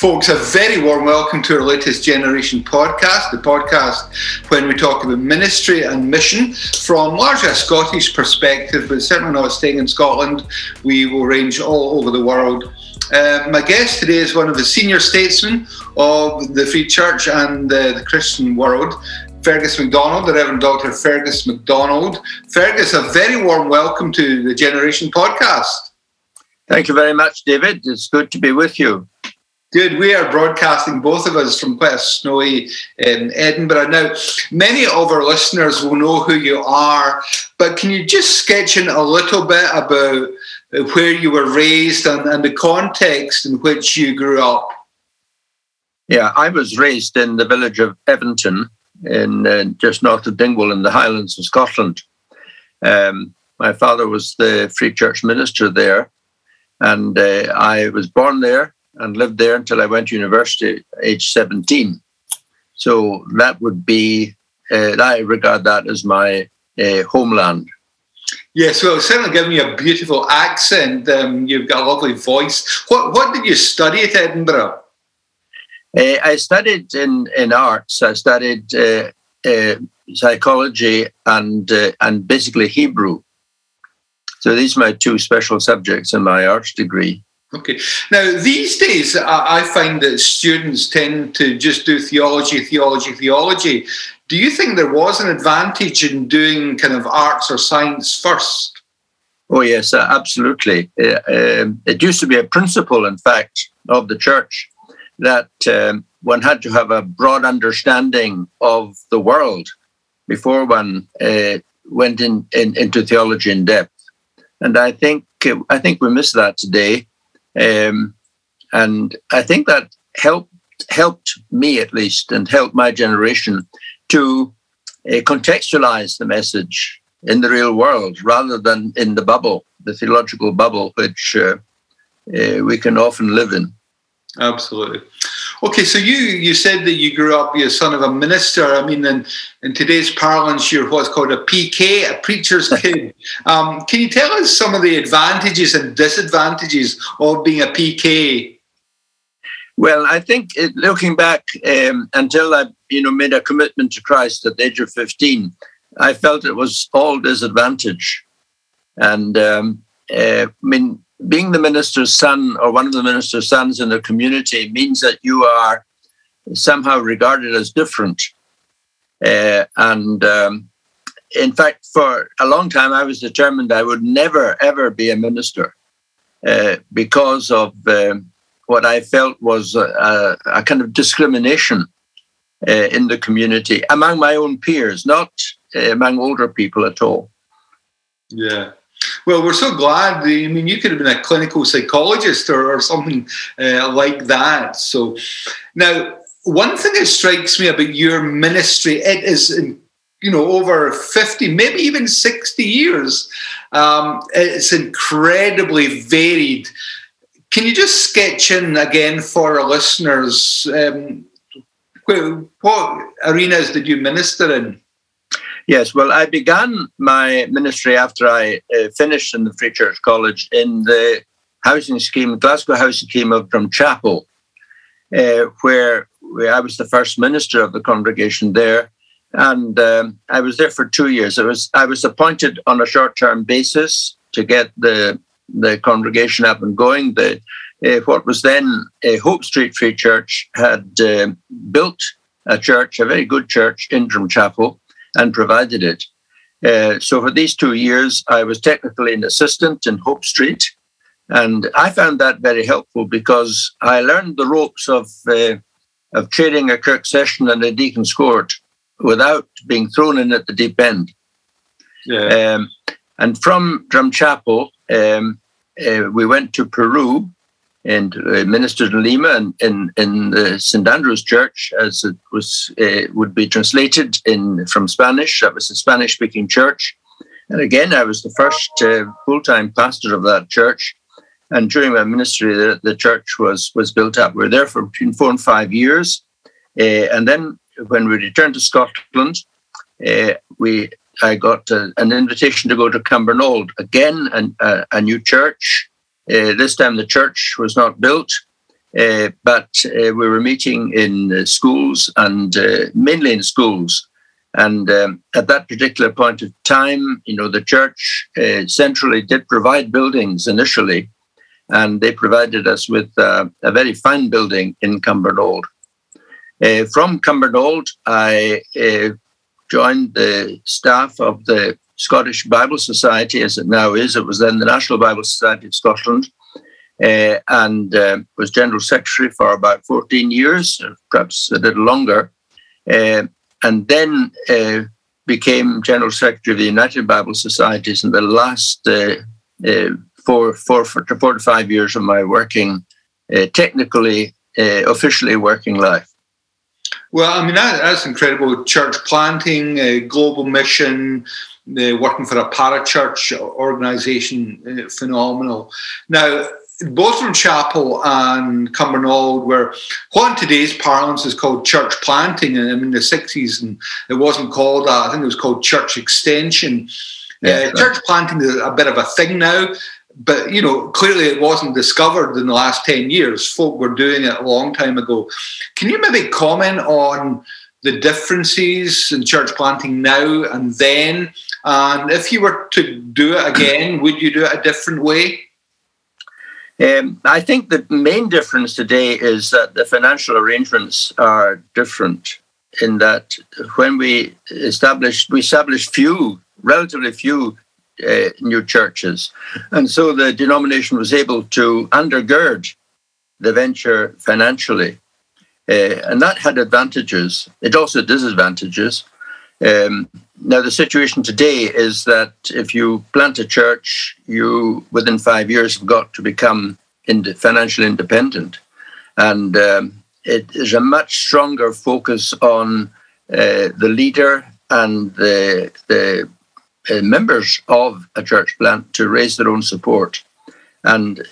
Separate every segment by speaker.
Speaker 1: Folks, a very warm welcome to our latest Generation podcast, the podcast when we talk about ministry and mission from largely a Scottish perspective, but certainly not staying in Scotland. We will range all over the world. Uh, my guest today is one of the senior statesmen of the Free Church and uh, the Christian world, Fergus MacDonald, the Reverend Dr. Fergus MacDonald. Fergus, a very warm welcome to the Generation podcast.
Speaker 2: Thank you very much, David. It's good to be with you.
Speaker 1: Good. We are broadcasting both of us from quite a snowy um, Edinburgh. Now, many of our listeners will know who you are, but can you just sketch in a little bit about where you were raised and, and the context in which you grew up?
Speaker 2: Yeah, I was raised in the village of Evanton, in uh, just north of Dingwall in the Highlands of Scotland. Um, my father was the Free Church minister there, and uh, I was born there and lived there until I went to university, at age 17. So that would be, uh, I regard that as my uh, homeland.
Speaker 1: Yes, well, certainly giving you a beautiful accent. Um, you've got a lovely voice. What What did you study at Edinburgh?
Speaker 2: Uh, I studied in, in arts. I studied uh, uh, psychology and uh, and basically Hebrew. So these are my two special subjects in my arts degree.
Speaker 1: Okay. Now, these days, I find that students tend to just do theology, theology, theology. Do you think there was an advantage in doing kind of arts or science first?
Speaker 2: Oh, yes, absolutely. Uh, um, it used to be a principle, in fact, of the church that um, one had to have a broad understanding of the world before one uh, went in, in, into theology in depth. And I think I think we miss that today. Um, and I think that helped helped me at least and helped my generation to uh, contextualize the message in the real world rather than in the bubble, the theological bubble, which uh, uh, we can often live in.
Speaker 1: Absolutely. Okay, so you you said that you grew up, you're son of a minister. I mean, in, in today's parlance, you're what's called a PK, a preacher's kid. um, can you tell us some of the advantages and disadvantages of being a PK?
Speaker 2: Well, I think it, looking back um, until I, you know, made a commitment to Christ at the age of fifteen, I felt it was all disadvantage, and um, uh, I mean being the minister's son or one of the minister's sons in the community means that you are somehow regarded as different. Uh, and um, in fact, for a long time, I was determined I would never, ever be a minister uh, because of uh, what I felt was a, a kind of discrimination uh, in the community among my own peers, not uh, among older people at all.
Speaker 1: Yeah. Well, we're so glad. I mean, you could have been a clinical psychologist or, or something uh, like that. So, now, one thing that strikes me about your ministry, it is, you know, over 50, maybe even 60 years. Um, it's incredibly varied. Can you just sketch in again for our listeners um, what arenas did you minister in?
Speaker 2: Yes, well, I began my ministry after I uh, finished in the Free Church College in the housing scheme, Glasgow housing scheme of Drumchapel, uh, where, where I was the first minister of the congregation there. And um, I was there for two years. I was I was appointed on a short-term basis to get the the congregation up and going. The uh, what was then a Hope Street Free Church had uh, built a church, a very good church in Drumchapel, and provided it. Uh, so for these two years, I was technically an assistant in Hope Street. And I found that very helpful because I learned the ropes of, uh, of trading a kirk session and a deacon's court without being thrown in at the deep end. Yeah. Um, and from Drumchapel, um, uh, we went to Peru and uh, ministered in Lima and in, in the St Andrew's Church, as it was uh, would be translated in from Spanish. That was a Spanish-speaking church, and again, I was the first uh, full-time pastor of that church. And during my ministry, the, the church was was built up. We were there for between four and five years, uh, and then when we returned to Scotland, uh, we I got uh, an invitation to go to Cumbernauld again, and a new church this time the church was not built, uh, but uh, we were meeting in uh, schools and uh, mainly in schools. And um, at that particular point of time, you know, the church uh, centrally did provide buildings initially, and they provided us with uh, a very fine building in Cumbernauld. from Cumbernauld, I joined the staff of the Scottish Bible Society, as it now is. It was then the National Bible Society of Scotland uh, and uh, was General Secretary for about 14 years, perhaps a little longer, uh, and then uh, became General Secretary of the United Bible Societies in the last uh, uh, four, four, four, to five years of my working, technically, officially working life.
Speaker 1: Well, I mean, that, that's incredible. Church planting, global mission, working for a parachurch organization, phenomenal. Now, Drumchapel and Cumbernauld were what in today's parlance is called church planting. And in the 60s, and it wasn't called that. I think it was called church extension. Yeah, uh, church planting is a bit of a thing now, but you know, clearly it wasn't discovered in the last 10 years. Folk were doing it a long time ago. Can you maybe comment on the differences in church planting now and then? And if you were to do it again, would you do it a different way?
Speaker 2: Um, I think the main difference today is that the financial arrangements are different in that when we established, we established few, relatively few uh, new churches. And so the denomination was able to undergird the venture financially. Uh, and that had advantages. It also disadvantages. Um, now, the situation today is that if you plant a church, you within five years have got to become ind- financially independent. And um, it is a much stronger focus on uh, the leader and the, the uh, members of a church plant to raise their own support. And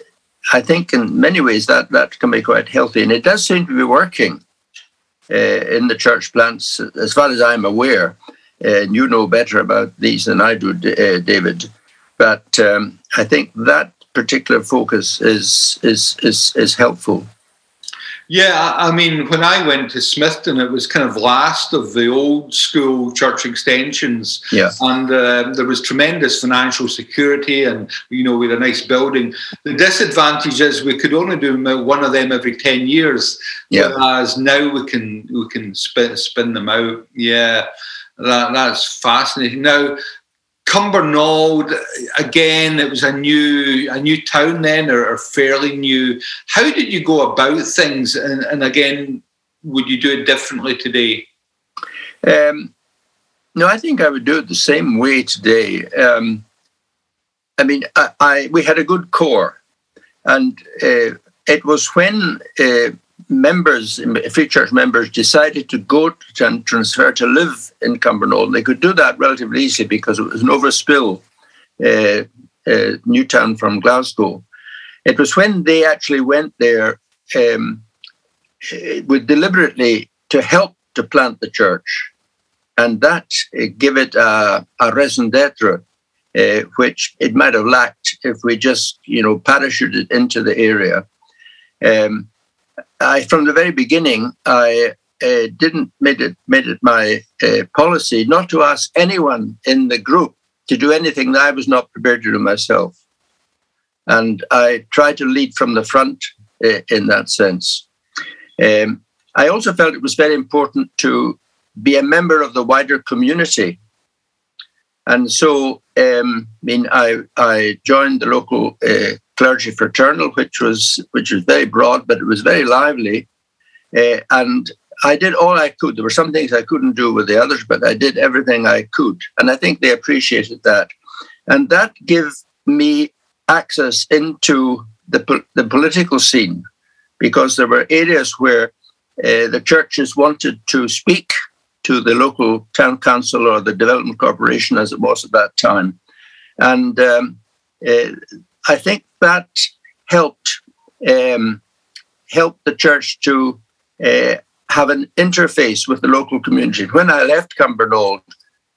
Speaker 2: I think in many ways that, that can be quite healthy. And it does seem to be working uh, in the church plants, as far as I'm aware and you know better about these than I do, uh, David. But um, I think that particular focus is is is is helpful.
Speaker 1: Yeah, I mean, when I went to Smithton, it was kind of last of the old school church extensions.
Speaker 2: Yeah.
Speaker 1: And uh, there was tremendous financial security, and, you know, we had a nice building. The disadvantage is we could only do one of them every 10 years.
Speaker 2: Yeah.
Speaker 1: Whereas now we can we can spin, spin them out. Yeah that, that's fascinating. Now, Cumbernauld, again, it was a new a new town then, or, or fairly new. How did you go about things? And, and again, would you do it differently today?
Speaker 2: Um, no, I think I would do it the same way today. Um, I mean, I, I, we had a good core, and uh, it was when uh, members, Free Church members, decided to go and transfer to live in Cumbernauld. They could do that relatively easily because it was an overspill, uh, uh, Newtown from Glasgow. It was when they actually went there um, uh, with deliberately to help to plant the church, and that uh, give it a, a raison d'être, uh, which it might have lacked if we just, you know, parachuted into the area. Um, I, from the very beginning, I uh, didn't made it made it my uh, policy not to ask anyone in the group to do anything that I was not prepared to do myself, and I tried to lead from the front uh, in that sense. Um, I also felt it was very important to be a member of the wider community, and so um, I mean I I joined the local uh, clergy fraternal, which was which was very broad, but it was very lively. Uh, and I did all I could. There were some things I couldn't do with the others, but I did everything I could, and I think they appreciated that. And that gave me access into the the political scene, because there were areas where uh, the churches wanted to speak to the local town council or the development corporation, as it was at that time, and um, uh, I think that helped um, the church to uh, have an interface with the local community. When I left Cumbernauld,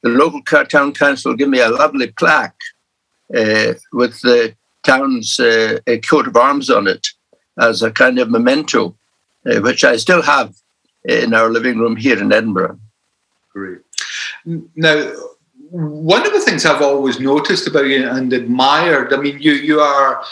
Speaker 2: the local town council gave me a lovely plaque uh, with the town's uh, coat of arms on it, as a kind of memento, uh, which I still have in our living room here in Edinburgh.
Speaker 1: Great. Now, one of the things I've always noticed about you and admired, I mean, you you are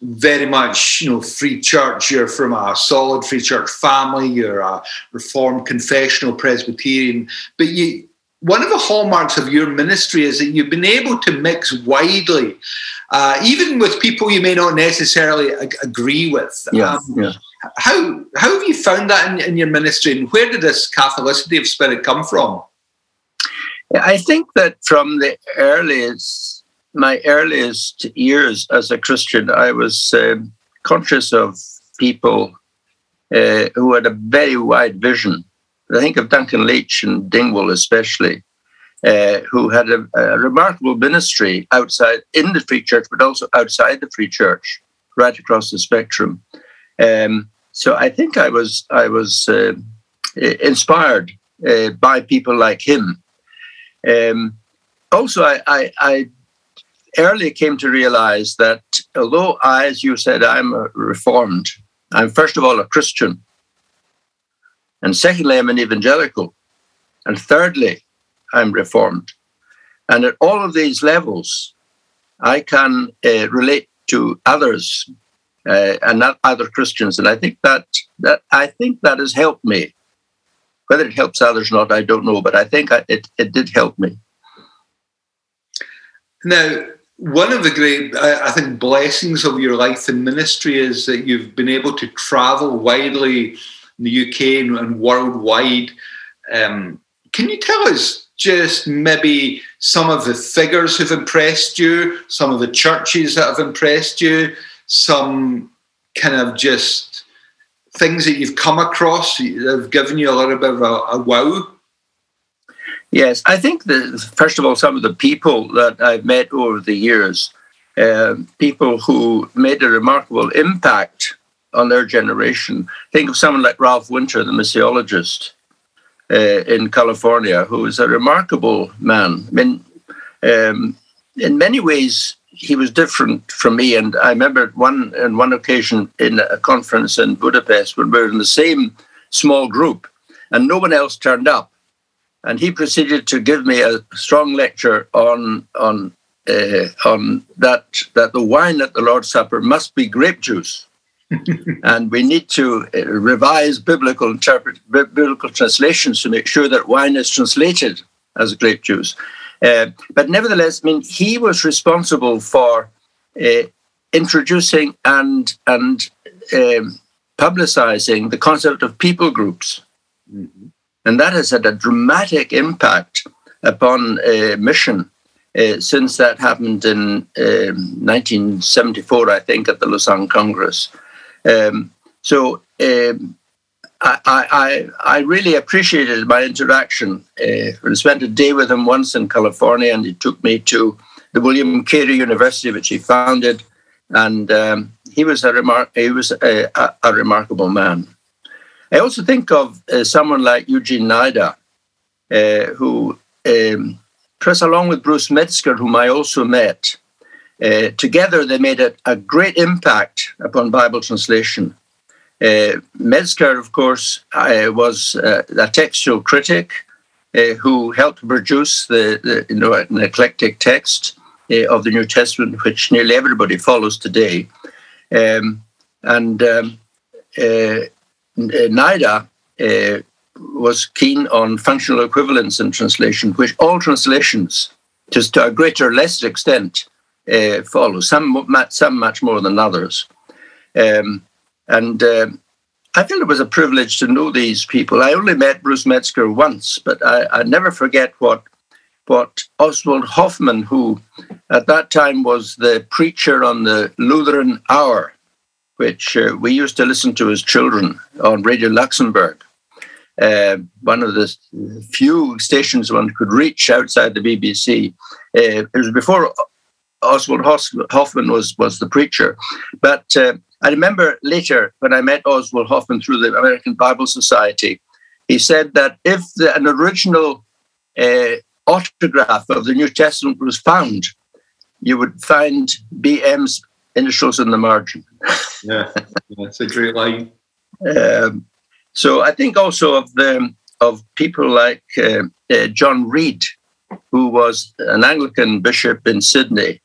Speaker 1: very much, you know, free church. You're from a solid free church family. You're a reformed confessional Presbyterian, but you. One of the hallmarks of your ministry is that you've been able to mix widely, uh, even with people you may not necessarily ag- agree with.
Speaker 2: Yeah, um, yeah.
Speaker 1: How how have you found that in, in your ministry, and where did this Catholicity of spirit come from?
Speaker 2: I think that from the earliest, my earliest years as a Christian, I was uh, conscious of people uh, who had a very wide vision. I think of Duncan Leach and Dingwall, especially, uh, who had a, a, remarkable ministry outside in the Free Church, but also outside the Free Church, right across the spectrum. Um, so I think I was I was uh, inspired uh, by people like him um, also, I, I, I early came to realize that although I, as you said, I'm reformed, I'm first of all a Christian, and secondly, I'm an evangelical, and thirdly, I'm reformed. And at all of these levels, I can uh, relate to others uh, and not other Christians, and I think that that I think that has helped me whether it helps others or not, I don't know, but I think I, it, it did help me.
Speaker 1: Now, one of the great, I think, blessings of your life in ministry is that you've been able to travel widely in the UK and worldwide. Um, can you tell us just maybe some of the figures who've impressed you, some of the churches that have impressed you, some kind of just things that you've come across that have given you a little bit of a, a wow?
Speaker 2: Yes, I think that first of all, some of the people that I've met over the years, uh, people who made a remarkable impact on their generation. Think of someone like Ralph Winter, the missiologist uh, in California, who is a remarkable man. I mean, um, in many ways, he was different from me. And I remember one on one occasion in a conference in Budapest when we were in the same small group, and no one else turned up. And he proceeded to give me a strong lecture on on uh, on that that the wine at the Lord's Supper must be grape juice. and we need to uh, revise biblical interpret biblical translations to make sure that wine is translated as grape juice. Uh, but nevertheless, I mean, he was responsible for uh, introducing and and um, publicizing the concept of people groups, mm-hmm. and that has had a dramatic impact upon uh, mission uh, since that happened in 1974, um, I think, at the Lausanne Congress. Um, so um, I, I, I really appreciated my interaction. Uh, I spent a day with him once in California, and he took me to the William Carey University, which he founded, and um, he was a remar- he was a, a, a, remarkable man. I also think of uh, someone like Eugene Nida, uh, who, um, along with Bruce Metzger, whom I also met, uh, together they made a, a great impact upon Bible translation. Uh, Metzger, of course, uh, was uh, a textual critic uh, who helped produce the, the, you know an eclectic text uh, of the New Testament, which nearly everybody follows today. Um, and um, uh, Nida was keen on functional equivalence in translation, which all translations, just to a greater or lesser extent, follow. Some, some much more than others. Um, and uh, I feel it was a privilege to know these people. I only met Bruce Metzger once, but I, I never forget what what Oswald Hoffmann, who at that time was the preacher on the Lutheran Hour, which uh, we used to listen to as children on Radio Luxembourg, uh, one of the few stations one could reach outside the BBC. Uh, it was before Oswald Hoffmann was was the preacher, but uh, I remember later when I met Oswald Hoffmann through the American Bible Society, he said that if the, an original uh, autograph of the New Testament was found, you would find BM's initials in the margin.
Speaker 1: yeah, that's a great line.
Speaker 2: Um, so I think also of the of people like uh, uh, John Reid, who was an Anglican bishop in Sydney.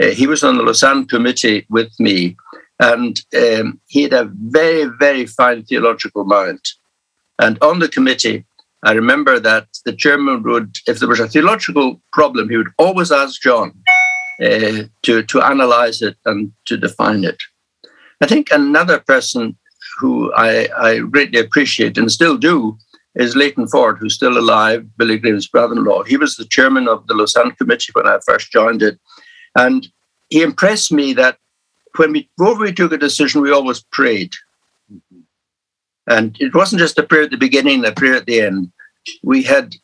Speaker 2: Uh, he was on the Lausanne committee with me, and um, he had a very, very fine theological mind. And on the committee, I remember that the chairman would, if there was a theological problem, he would always ask John uh, to, to analyze it and to define it. I think another person who I, I greatly appreciate and still do is Leighton Ford, who's still alive, Billy Graham's brother-in-law. He was the chairman of the Lausanne Committee when I first joined it. And he impressed me that when we, before we took a decision, we always prayed. Mm-hmm. And it wasn't just a prayer at the beginning, a prayer at the end. We had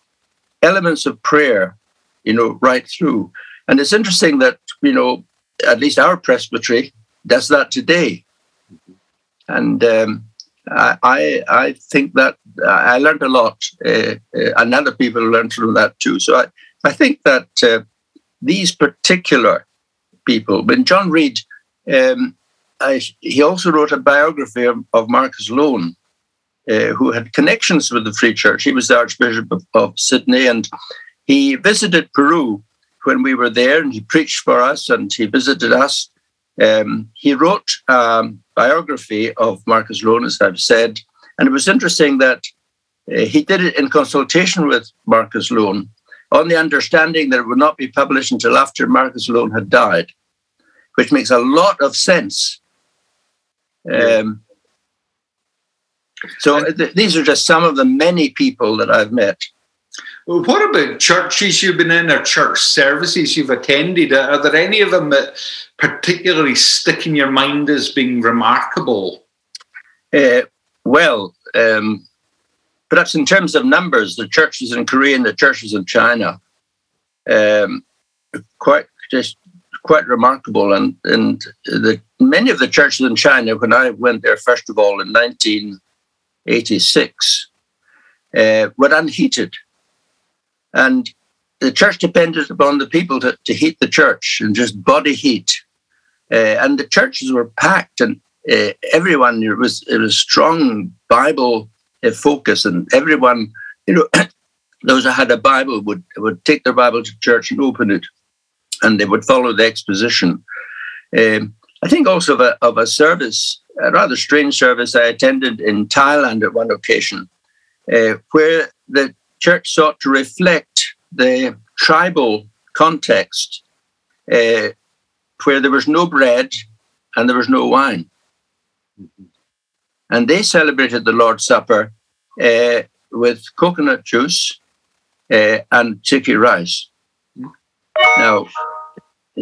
Speaker 2: elements of prayer, you know, right through. And it's interesting that, you know, at least our presbytery does that today. And um, I, I think that I learned a lot, uh, uh, and other people learned from that too. So I, I think that uh, these particular people, when John Reid, um, I, he also wrote a biography of, of Marcus Loane, uh, who had connections with the Free Church. He was the Archbishop of, of, Sydney, and he visited Peru when we were there, and he preached for us, and he visited us. Um, he wrote a biography of Marcus Loane, as I've said, and it was interesting that uh, he did it in consultation with Marcus Loane on the understanding that it would not be published until after Marcus Loane had died, which makes a lot of sense. Um, so th- these are just some of the many people that I've met.
Speaker 1: Well, what about churches you've been in or church services you've attended? Are there any of them that particularly stick in your mind as being remarkable?
Speaker 2: Uh, well, um, perhaps in terms of numbers, the churches in Korea and the churches in China, um, quite just quite remarkable. And and the many of the churches in China, when I went there first of all in 1986, uh, were unheated, and the church depended upon the people to, to heat the church and just body heat. Uh, and the churches were packed, and uh, everyone it was it was strong Bible uh, focus, and everyone you know those that had a Bible would would take their Bible to church and open it, and they would follow the exposition. Um, I think also of a, of a service, a rather strange service I attended in Thailand at one occasion, uh, where the church sought to reflect the tribal context, uh, where there was no bread and there was no wine. And they celebrated the Lord's Supper uh, with coconut juice uh, and sticky rice. Now,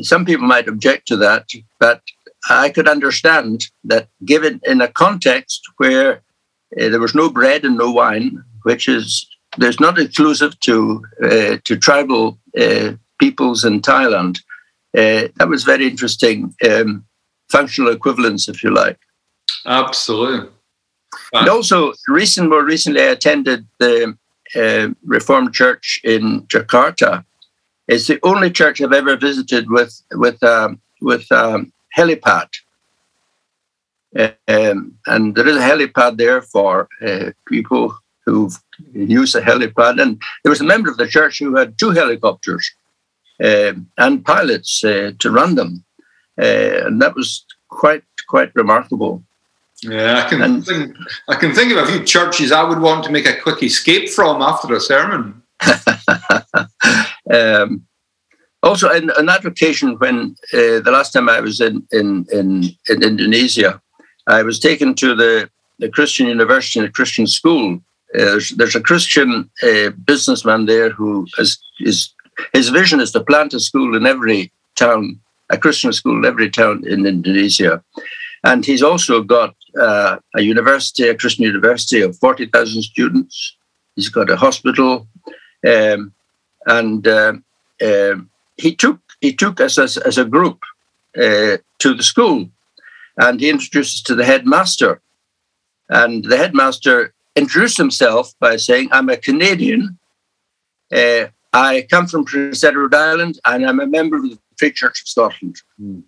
Speaker 2: some people might object to that, but I could understand that given in a context where uh, there was no bread and no wine, which is there's not exclusive to uh, to tribal uh, peoples in Thailand. Uh, that was very interesting, um, functional equivalence, if you like.
Speaker 1: Absolutely.
Speaker 2: And also, recent, more recently, I attended the uh, Reformed Church in Jakarta. It's the only church I've ever visited with with um, with um, helipad, um, and there is a helipad there for uh, people who use a helipad. And there was a member of the church who had two helicopters uh, and pilots uh, to run them, uh, and that was quite quite remarkable.
Speaker 1: Yeah, I can and, think, I can think of a few churches I would want to make a quick escape from after a sermon.
Speaker 2: um, also, in, on that occasion, when uh, the last time I was in, in, in, in, Indonesia, I was taken to the, the Christian university and a Christian school. Uh, there's, there's, a Christian uh, businessman there who is, is his vision is to plant a school in every town, a Christian school in every town in Indonesia. And he's also got uh, a university, a Christian university of 40,000 students. He's got a hospital. Um, and uh, uh, he took he took us as, as a group uh, to the school and he introduced us to the headmaster. And the headmaster introduced himself by saying, I'm a Canadian. Uh, I come from Prince Edward Island and I'm a member of the Free Church of Scotland. Mm.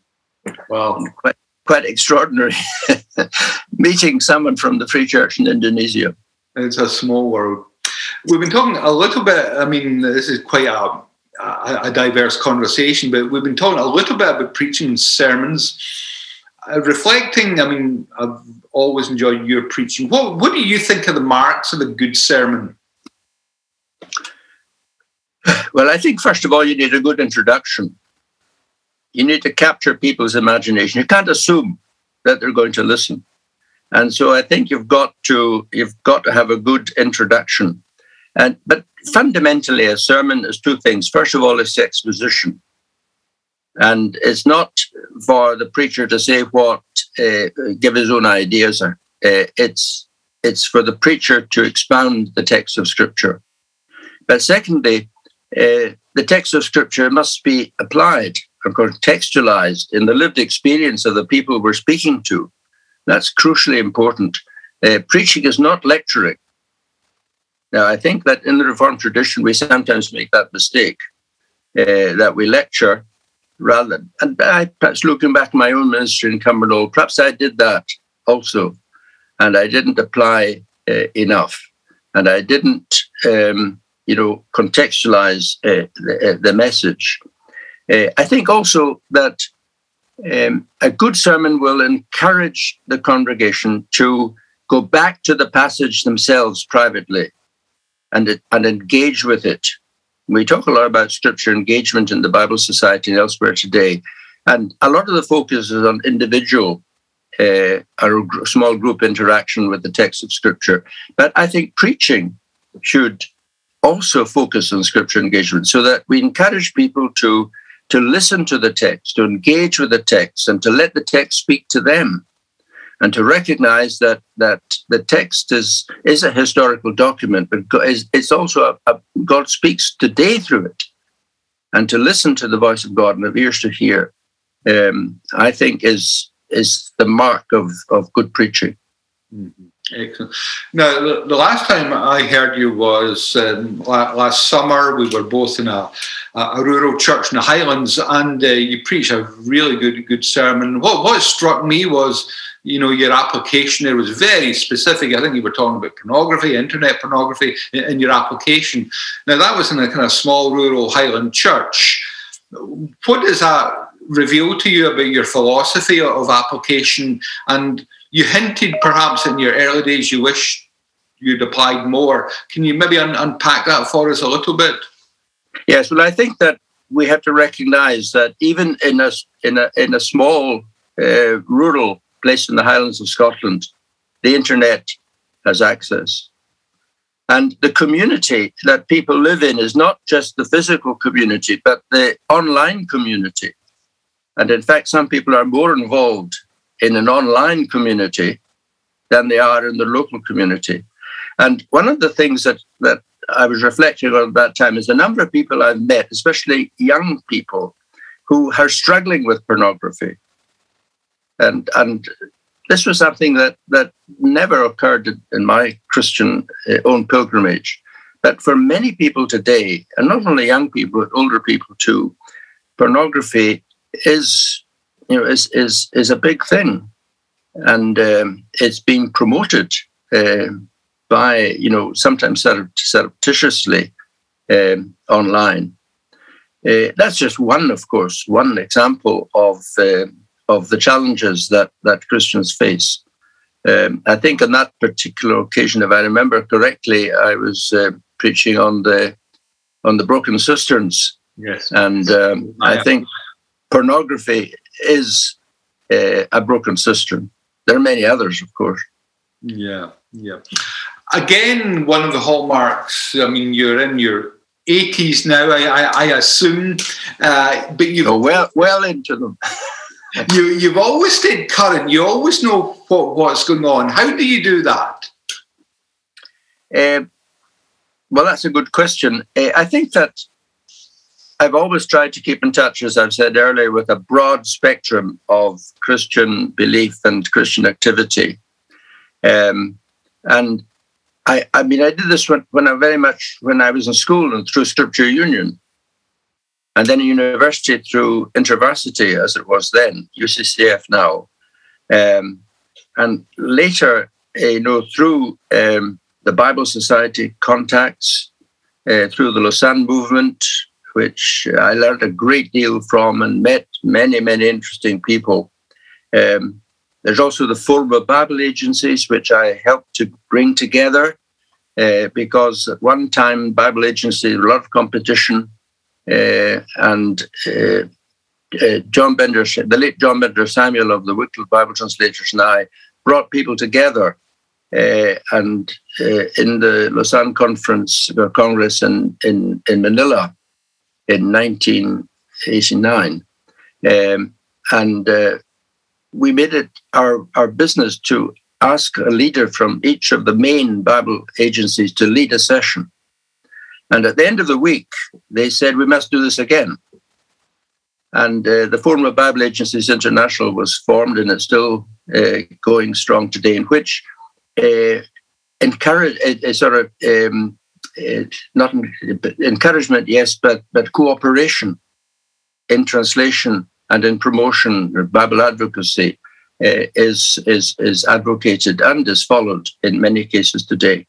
Speaker 1: Well,
Speaker 2: quite quite extraordinary meeting someone from the Free Church in Indonesia.
Speaker 1: It's a small world. We've been talking a little bit. I mean, this is quite a, a, diverse conversation, but we've been talking a little bit about preaching sermons. Uh, reflecting, I mean, I've always enjoyed your preaching. What What do you think of the marks of a good sermon?
Speaker 2: Well, I think first of all, you need a good introduction. You need to capture people's imagination. You can't assume that they're going to listen. And so I think you've got to you've got to have a good introduction. And but fundamentally, a sermon is two things. First of all, it's exposition, and it's not for the preacher to say what, uh, give his own ideas. Uh, it's it's for the preacher to expound the text of Scripture. But secondly, uh, the text of Scripture must be applied or contextualized in the lived experience of the people we're speaking to. That's crucially important. Uh, preaching is not lecturing. Now, I think that in the Reformed tradition, we sometimes make that mistake uh, that we lecture rather. And I, perhaps looking back at my own ministry in Cumbernauld, perhaps I did that also, and I didn't apply uh, enough, and I didn't, um, you know, contextualize uh, the, the, message. I think also that um, a good sermon will encourage the congregation to go back to the passage themselves privately and, and engage with it. We talk a lot about scripture engagement in the Bible Society and elsewhere today. And a lot of the focus is on individual uh, or small group interaction with the text of scripture. But I think preaching should also focus on scripture engagement so that we encourage people to to listen to the text, to engage with the text, and to let the text speak to them, and to recognize that that the text is is a historical document, but it's also a, a, God speaks today through it, and to listen to the voice of God and have ears to hear, um, I think is is the mark of of good preaching.
Speaker 1: Mm-hmm. Excellent. Now, the, last time I heard you was um, last summer. We were both in a, a rural church in the Highlands, and uh, you preached a really good good sermon. What what struck me was, you know, your application there was very specific. I think you were talking about pornography, internet pornography, in, your application. Now, that was in a kind of small rural Highland church. What does that reveal to you about your philosophy of application and you hinted perhaps in your early days you wish you'd applied more. Can you maybe un- unpack that for us a little bit?
Speaker 2: Yes, well, I think that we have to recognise that even in a in a in a small uh, rural place in the Highlands of Scotland, the internet has access, and the community that people live in is not just the physical community, but the online community. And in fact, some people are more involved in an online community than they are in the local community. And one of the things that, that I was reflecting on at that time is the number of people I've met, especially young people, who are struggling with pornography. And, and this was something that, that never occurred in my Christian uh, own pilgrimage. But for many people today, and not only young people, but older people too, pornography is you know, is is is a big thing, and um, it's being promoted uh, by you know sometimes surreptitiously um, online. Uh, that's just one, of course, one example of uh, of the challenges that that Christians face. Um, I think on that particular occasion, if I remember correctly, I was uh, preaching on the on the broken cisterns.
Speaker 1: Yes,
Speaker 2: and um, I think pornography is uh, a broken cistern. There are many others, of course.
Speaker 1: Yeah, yeah. Again, one of the hallmarks. I mean, you're in your 80s now, I, I, I assume, uh, but you
Speaker 2: oh, well well into them.
Speaker 1: you you've always stayed current. You always know what, what's going on. How do you do that?
Speaker 2: Uh, well, that's a good question. Uh, I think that I've always tried to keep in touch, as I've said earlier, with a broad spectrum of Christian belief and Christian activity. Um, and I, I mean, I did this when, when I very much when I was in school and through Scripture Union. And then a university through InterVarsity, as it was then, UCCF now. Um, and later, uh, you know, through um, the Bible Society contacts, uh, through the Lausanne movement, which I learned a great deal from and met many, many interesting people. Um, there's also the Forum of Bible agencies, which I helped to bring together uh, because at one time, Bible agency, a lot of competition, and uh, uh, John Bendor, the late John Bendor-Samuel of the Wycliffe Bible Translators, and I brought people together. Uh, and uh, in the Lausanne Conference uh, Congress in, in, in Manila in 1989. Um, and we made it our, our business to ask a leader from each of the main Bible agencies to lead a session. And at the end of the week, they said, we must do this again. And uh, the Forum of Bible Agencies International was formed and it's still uh, going strong today, in which uh, a, a, sort of um, uh, not encouragement, yes, but but cooperation in translation and in promotion of Bible advocacy uh, is is is advocated and is followed in many cases today.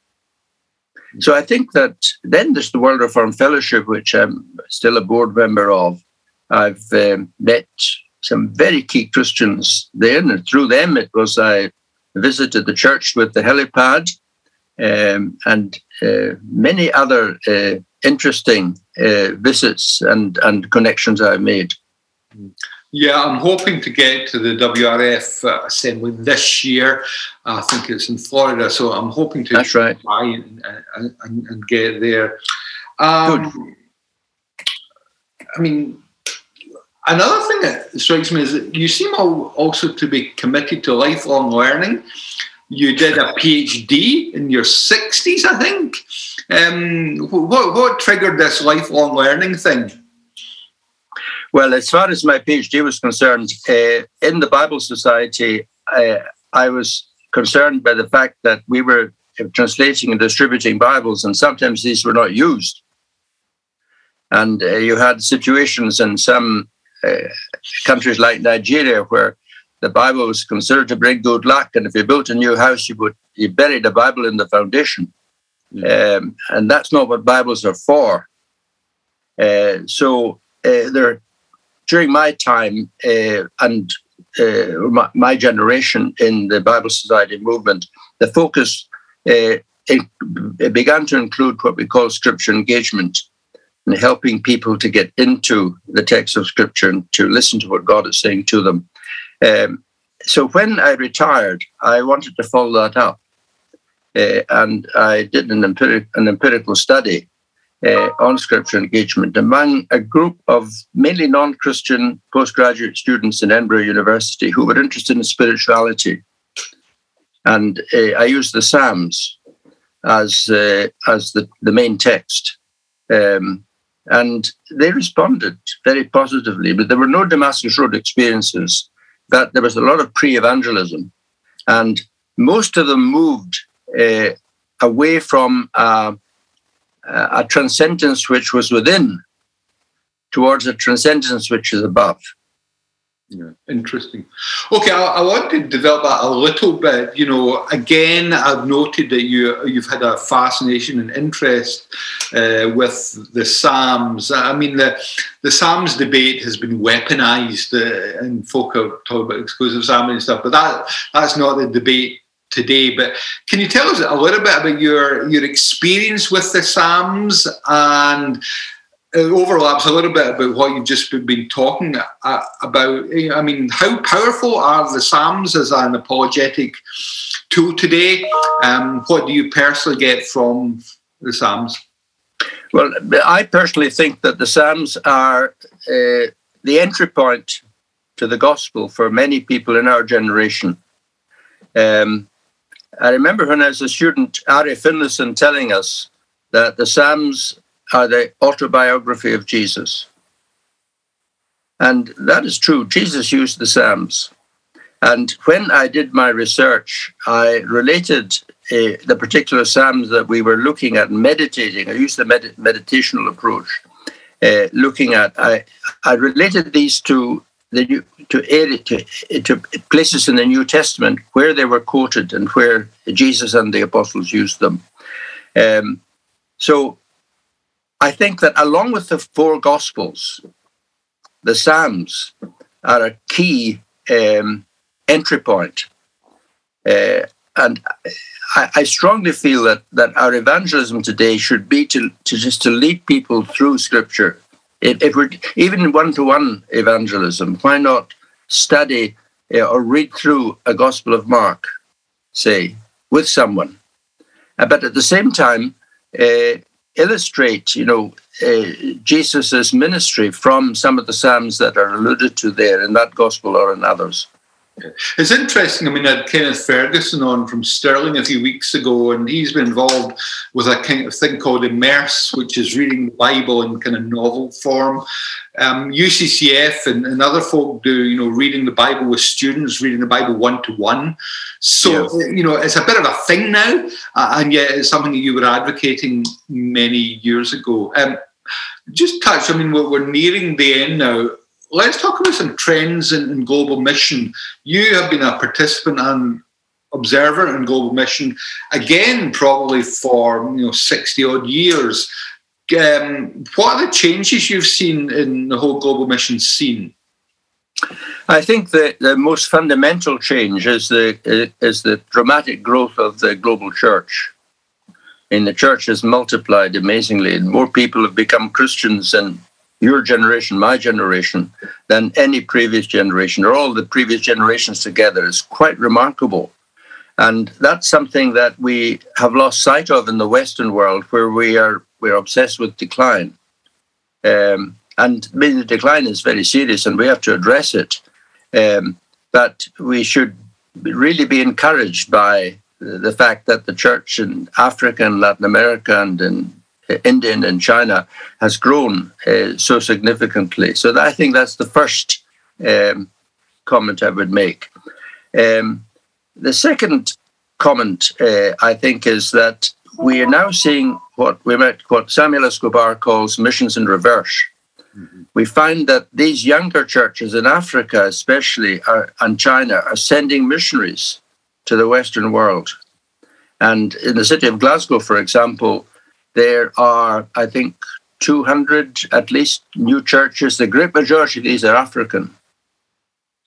Speaker 2: So I think that then there's the World Reformed Fellowship, which I'm still a board member of. I've um, met some very key Christians there, and through them it was I visited the church with the helipad um, and uh, many other uh, interesting uh, visits and, and connections I made.
Speaker 1: Yeah, I'm hoping to get to the WRF uh, assembly this year. I think it's in Florida, so I'm hoping to
Speaker 2: That's right.
Speaker 1: try and, and, and, get there. Um, I mean, another thing that strikes me is that you seem also to be committed to lifelong learning. You did a PhD in your 60s, I think. Um, what, what triggered this lifelong learning thing?
Speaker 2: Well, as far as my PhD was concerned, uh, in the Bible Society, uh, I was concerned by the fact that we were translating and distributing Bibles, and sometimes these were not used. And uh, you had situations in some uh, countries like Nigeria where the Bible was considered to bring good luck, and if you built a new house, you would you buried the Bible in the foundation, mm. um, and that's not what Bibles are for. Uh, so uh, there during my time uh, and uh, my, my, generation in the Bible Society movement, the focus uh, it, began to include what we call scripture engagement and helping people to get into the text of scripture and to listen to what God is saying to them. Um, so when I retired, I wanted to follow that up. Uh, and I did an, empiric, an empirical study uh, on scripture engagement among a group of mainly non Christian postgraduate students in Edinburgh University who were interested in spirituality. And uh, I used the Psalms as, uh, as the, the main text. Um, and they responded very positively, but there were no Damascus Road experiences. That there was a lot of pre-evangelism, and most of them moved uh, away from uh, a transcendence which was within towards a transcendence which is above.
Speaker 1: Yeah, interesting. Okay, I, I, want to develop that a little bit. You know, again, I've noted that you you've had a fascination and interest uh, with the Psalms. I mean, the the Psalms debate has been weaponized, uh, and folk are talking about exclusive Psalms and stuff, but that that's not the debate today. But can you tell us a little bit about your your experience with the Psalms and it overlaps a little bit about what you've just been talking uh, about. I mean, how powerful are the Psalms as an apologetic tool today? Um, what do you personally get from the Psalms?
Speaker 2: Well, I personally think that the Psalms are uh, the entry point to the gospel for many people in our generation. Um, I remember when I was a student, R.A. Finlayson telling us that the Psalms are the autobiography of Jesus. And that is true. Jesus used the Psalms. And when I did my research, I related uh, the particular Psalms that we were looking at meditating. I used the med- meditational approach. uh, looking at. I I related these to the to, to to places in the New Testament where they were quoted and where Jesus and the apostles used them. Um, so I think that along with the four Gospels, the Psalms are a key um, entry point. Uh, and I, I, strongly feel that, that our evangelism today should be to, to just to lead people through Scripture. If, if we're even one-to-one evangelism, why not study uh, or read through a Gospel of Mark, say, with someone, uh, but at the same time uh, illustrate, you know, uh, Jesus's ministry from some of the psalms that are alluded to there in that Gospel or in others.
Speaker 1: It's interesting. I mean, I had Kenneth Ferguson on from Stirling a few weeks ago, and he's been involved with a kind of thing called Immerse, which is reading the Bible in kind of novel form. Um, UCCF and, and, other folk do, you know, reading the Bible with students, reading the Bible one to one. So, you know, it's a bit of a thing now, uh, and yet it's something that you were advocating many years ago. Um, just touch, I mean, we're, we're nearing the end now let's talk about some trends in, in, global mission. You have been a participant and observer in global mission again, probably for you know sixty odd years. Um, what are the changes you've seen in the whole global mission scene?
Speaker 2: I think that the most fundamental change is the is the dramatic growth of the global church. And the church has multiplied amazingly, and more people have become Christians and your generation, my generation, than any previous generation or all the previous generations together is quite remarkable. And that's something that we have lost sight of in the Western world, where we are we're obsessed with decline. Um, and I mean, the decline is very serious, and we have to address it. Um, but we should really be encouraged by the fact that the church in Africa and Latin America and in India and China has grown uh, so significantly. So I think that's the first um, comment I would make. Um, the second comment, uh, I think, is that we are now seeing what we might, what Samuel Escobar calls missions in reverse. Mm-hmm. We find that these younger churches in Africa, especially, are, and China, are sending missionaries to the Western world. And in the city of Glasgow, for example, there are, I think, 200 at least new churches. The great majority of these are African.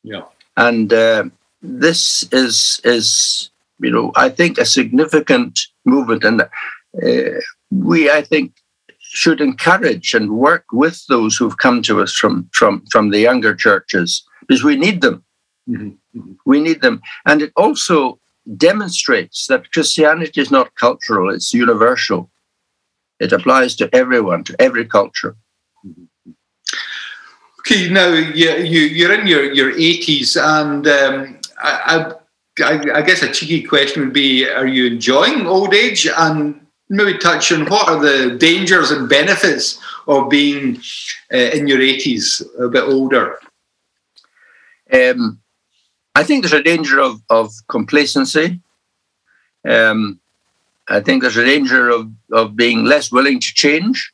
Speaker 1: Yeah.
Speaker 2: And uh, this is, is, you know, I think a significant movement. And uh, we, I think, should encourage and work with those who've come to us from, from, from the younger churches because we need them. Mm-hmm. mm-hmm. We need them. And it also demonstrates that Christianity is not cultural, it's universal. It applies to everyone, to every culture.
Speaker 1: Okay, now you, you, are in your, your 80s, and um, I, I, I, guess a cheeky question would be Are you enjoying old age? And maybe touch on what are the dangers and benefits of being uh, in your 80s, a bit older?
Speaker 2: Um, I think there's a danger of, of complacency. Um, I think there's a danger of, of being less willing to change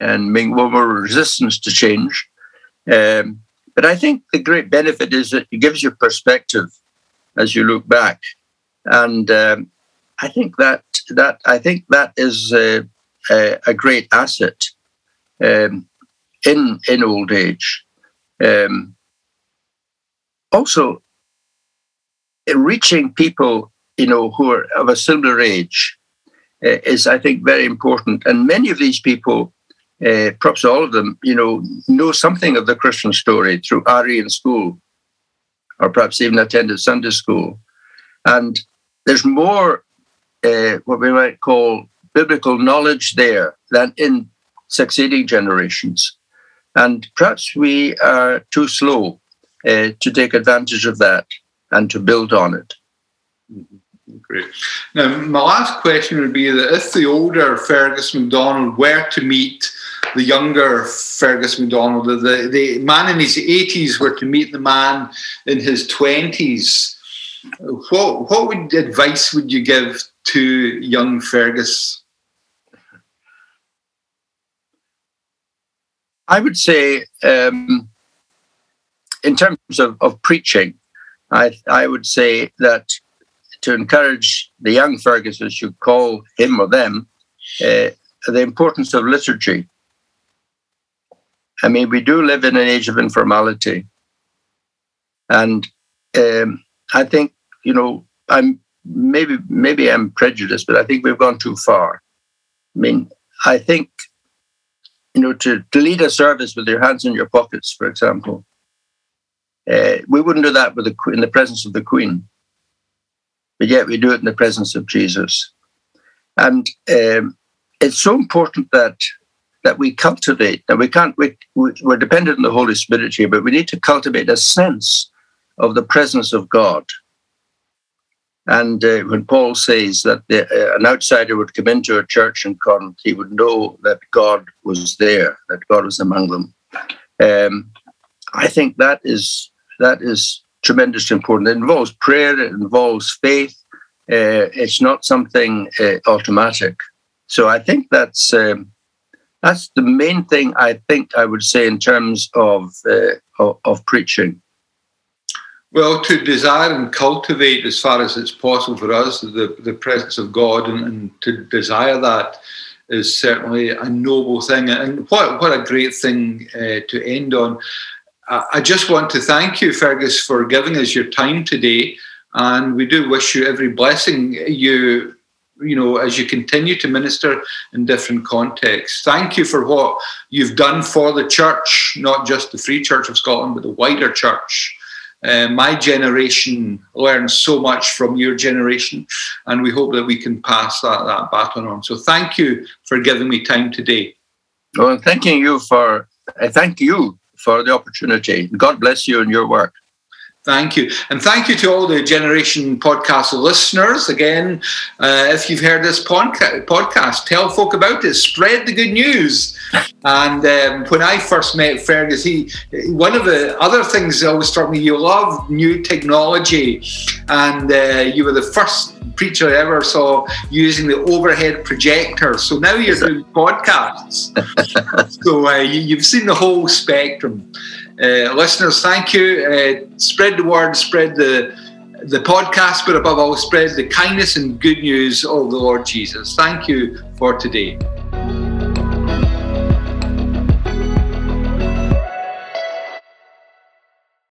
Speaker 2: and being more, resistant to change. Um, but I think the great benefit is that it gives you perspective as you look back, and um, I think that that I think that is a, a, a great asset um, in in old age. Um, also, reaching people you know, who are of a similar age uh, is, I think, very important. And many of these people, uh, perhaps all of them, you know, know something of the Christian story through RE in school, or perhaps even attended Sunday school. And there's more uh, what we might call biblical knowledge there than in succeeding generations. And perhaps we are too slow uh, to take advantage of that and to build on it.
Speaker 1: Mm-hmm. Great. Now, my last question would be that if the older Fergus MacDonald were to meet the younger Fergus MacDonald, the, the, man in his 80s were to meet the man in his 20s, what, what would advice would you give to young Fergus?
Speaker 2: I would say, um, in terms of, of preaching, I, I would say that to encourage the young Fergus, as you call him or them, uh, the importance of liturgy. I mean, we do live in an age of informality. And um, I think, you know, I'm maybe maybe I'm prejudiced, but I think we've gone too far. I mean, I think, you know, to, to lead a service with your hands in your pockets, for example, uh, we wouldn't do that with the, in the presence of the Queen, but yet we do it in the presence of Jesus. And um, it's so important that that we cultivate. Now we can't. We, we're dependent on the Holy Spirit here, but we need to cultivate a sense of the presence of God. And uh, when Paul says that the, uh, an outsider would come into a church in Corinth, he would know that God was there, that God was among them. Um, I think that is that is tremendously important. It involves prayer, it involves faith. Uh, it's not something uh, automatic. So I think that's um, that's the main thing. I think I would say in terms of uh, of, of preaching.
Speaker 1: Well, to desire and cultivate as far as it's possible for us the, the presence of God and, and to desire that is certainly a noble thing. And what, what a great thing uh, to end on. I just want to thank you, Fergus, for giving us your time today. And we do wish you every blessing you, you know, as you continue to minister in different contexts. Thank you for what you've done for the church, not just the Free Church of Scotland, but the wider church. Uh, my generation learned so much from your generation, and we hope that we can pass that, that baton on. So, thank you for giving me time today.
Speaker 2: Well, thanking you for, uh, thank you for the opportunity. God bless you and your work.
Speaker 1: Thank you. And thank you to all the Generation Podcast listeners. Again, uh, if you've heard this podca- podcast, tell folk about it, spread the good news. And um, when I first met Fergus, he, one of the other things that always struck me, you love new technology. And uh, you were the first preacher I ever saw using the overhead projector. So now you're doing podcasts. so uh, you, have seen the whole spectrum. Uh, listeners, thank you. Uh, spread the word, spread the the podcast, but above all, spread the kindness and good news of the Lord Jesus. Thank you for today.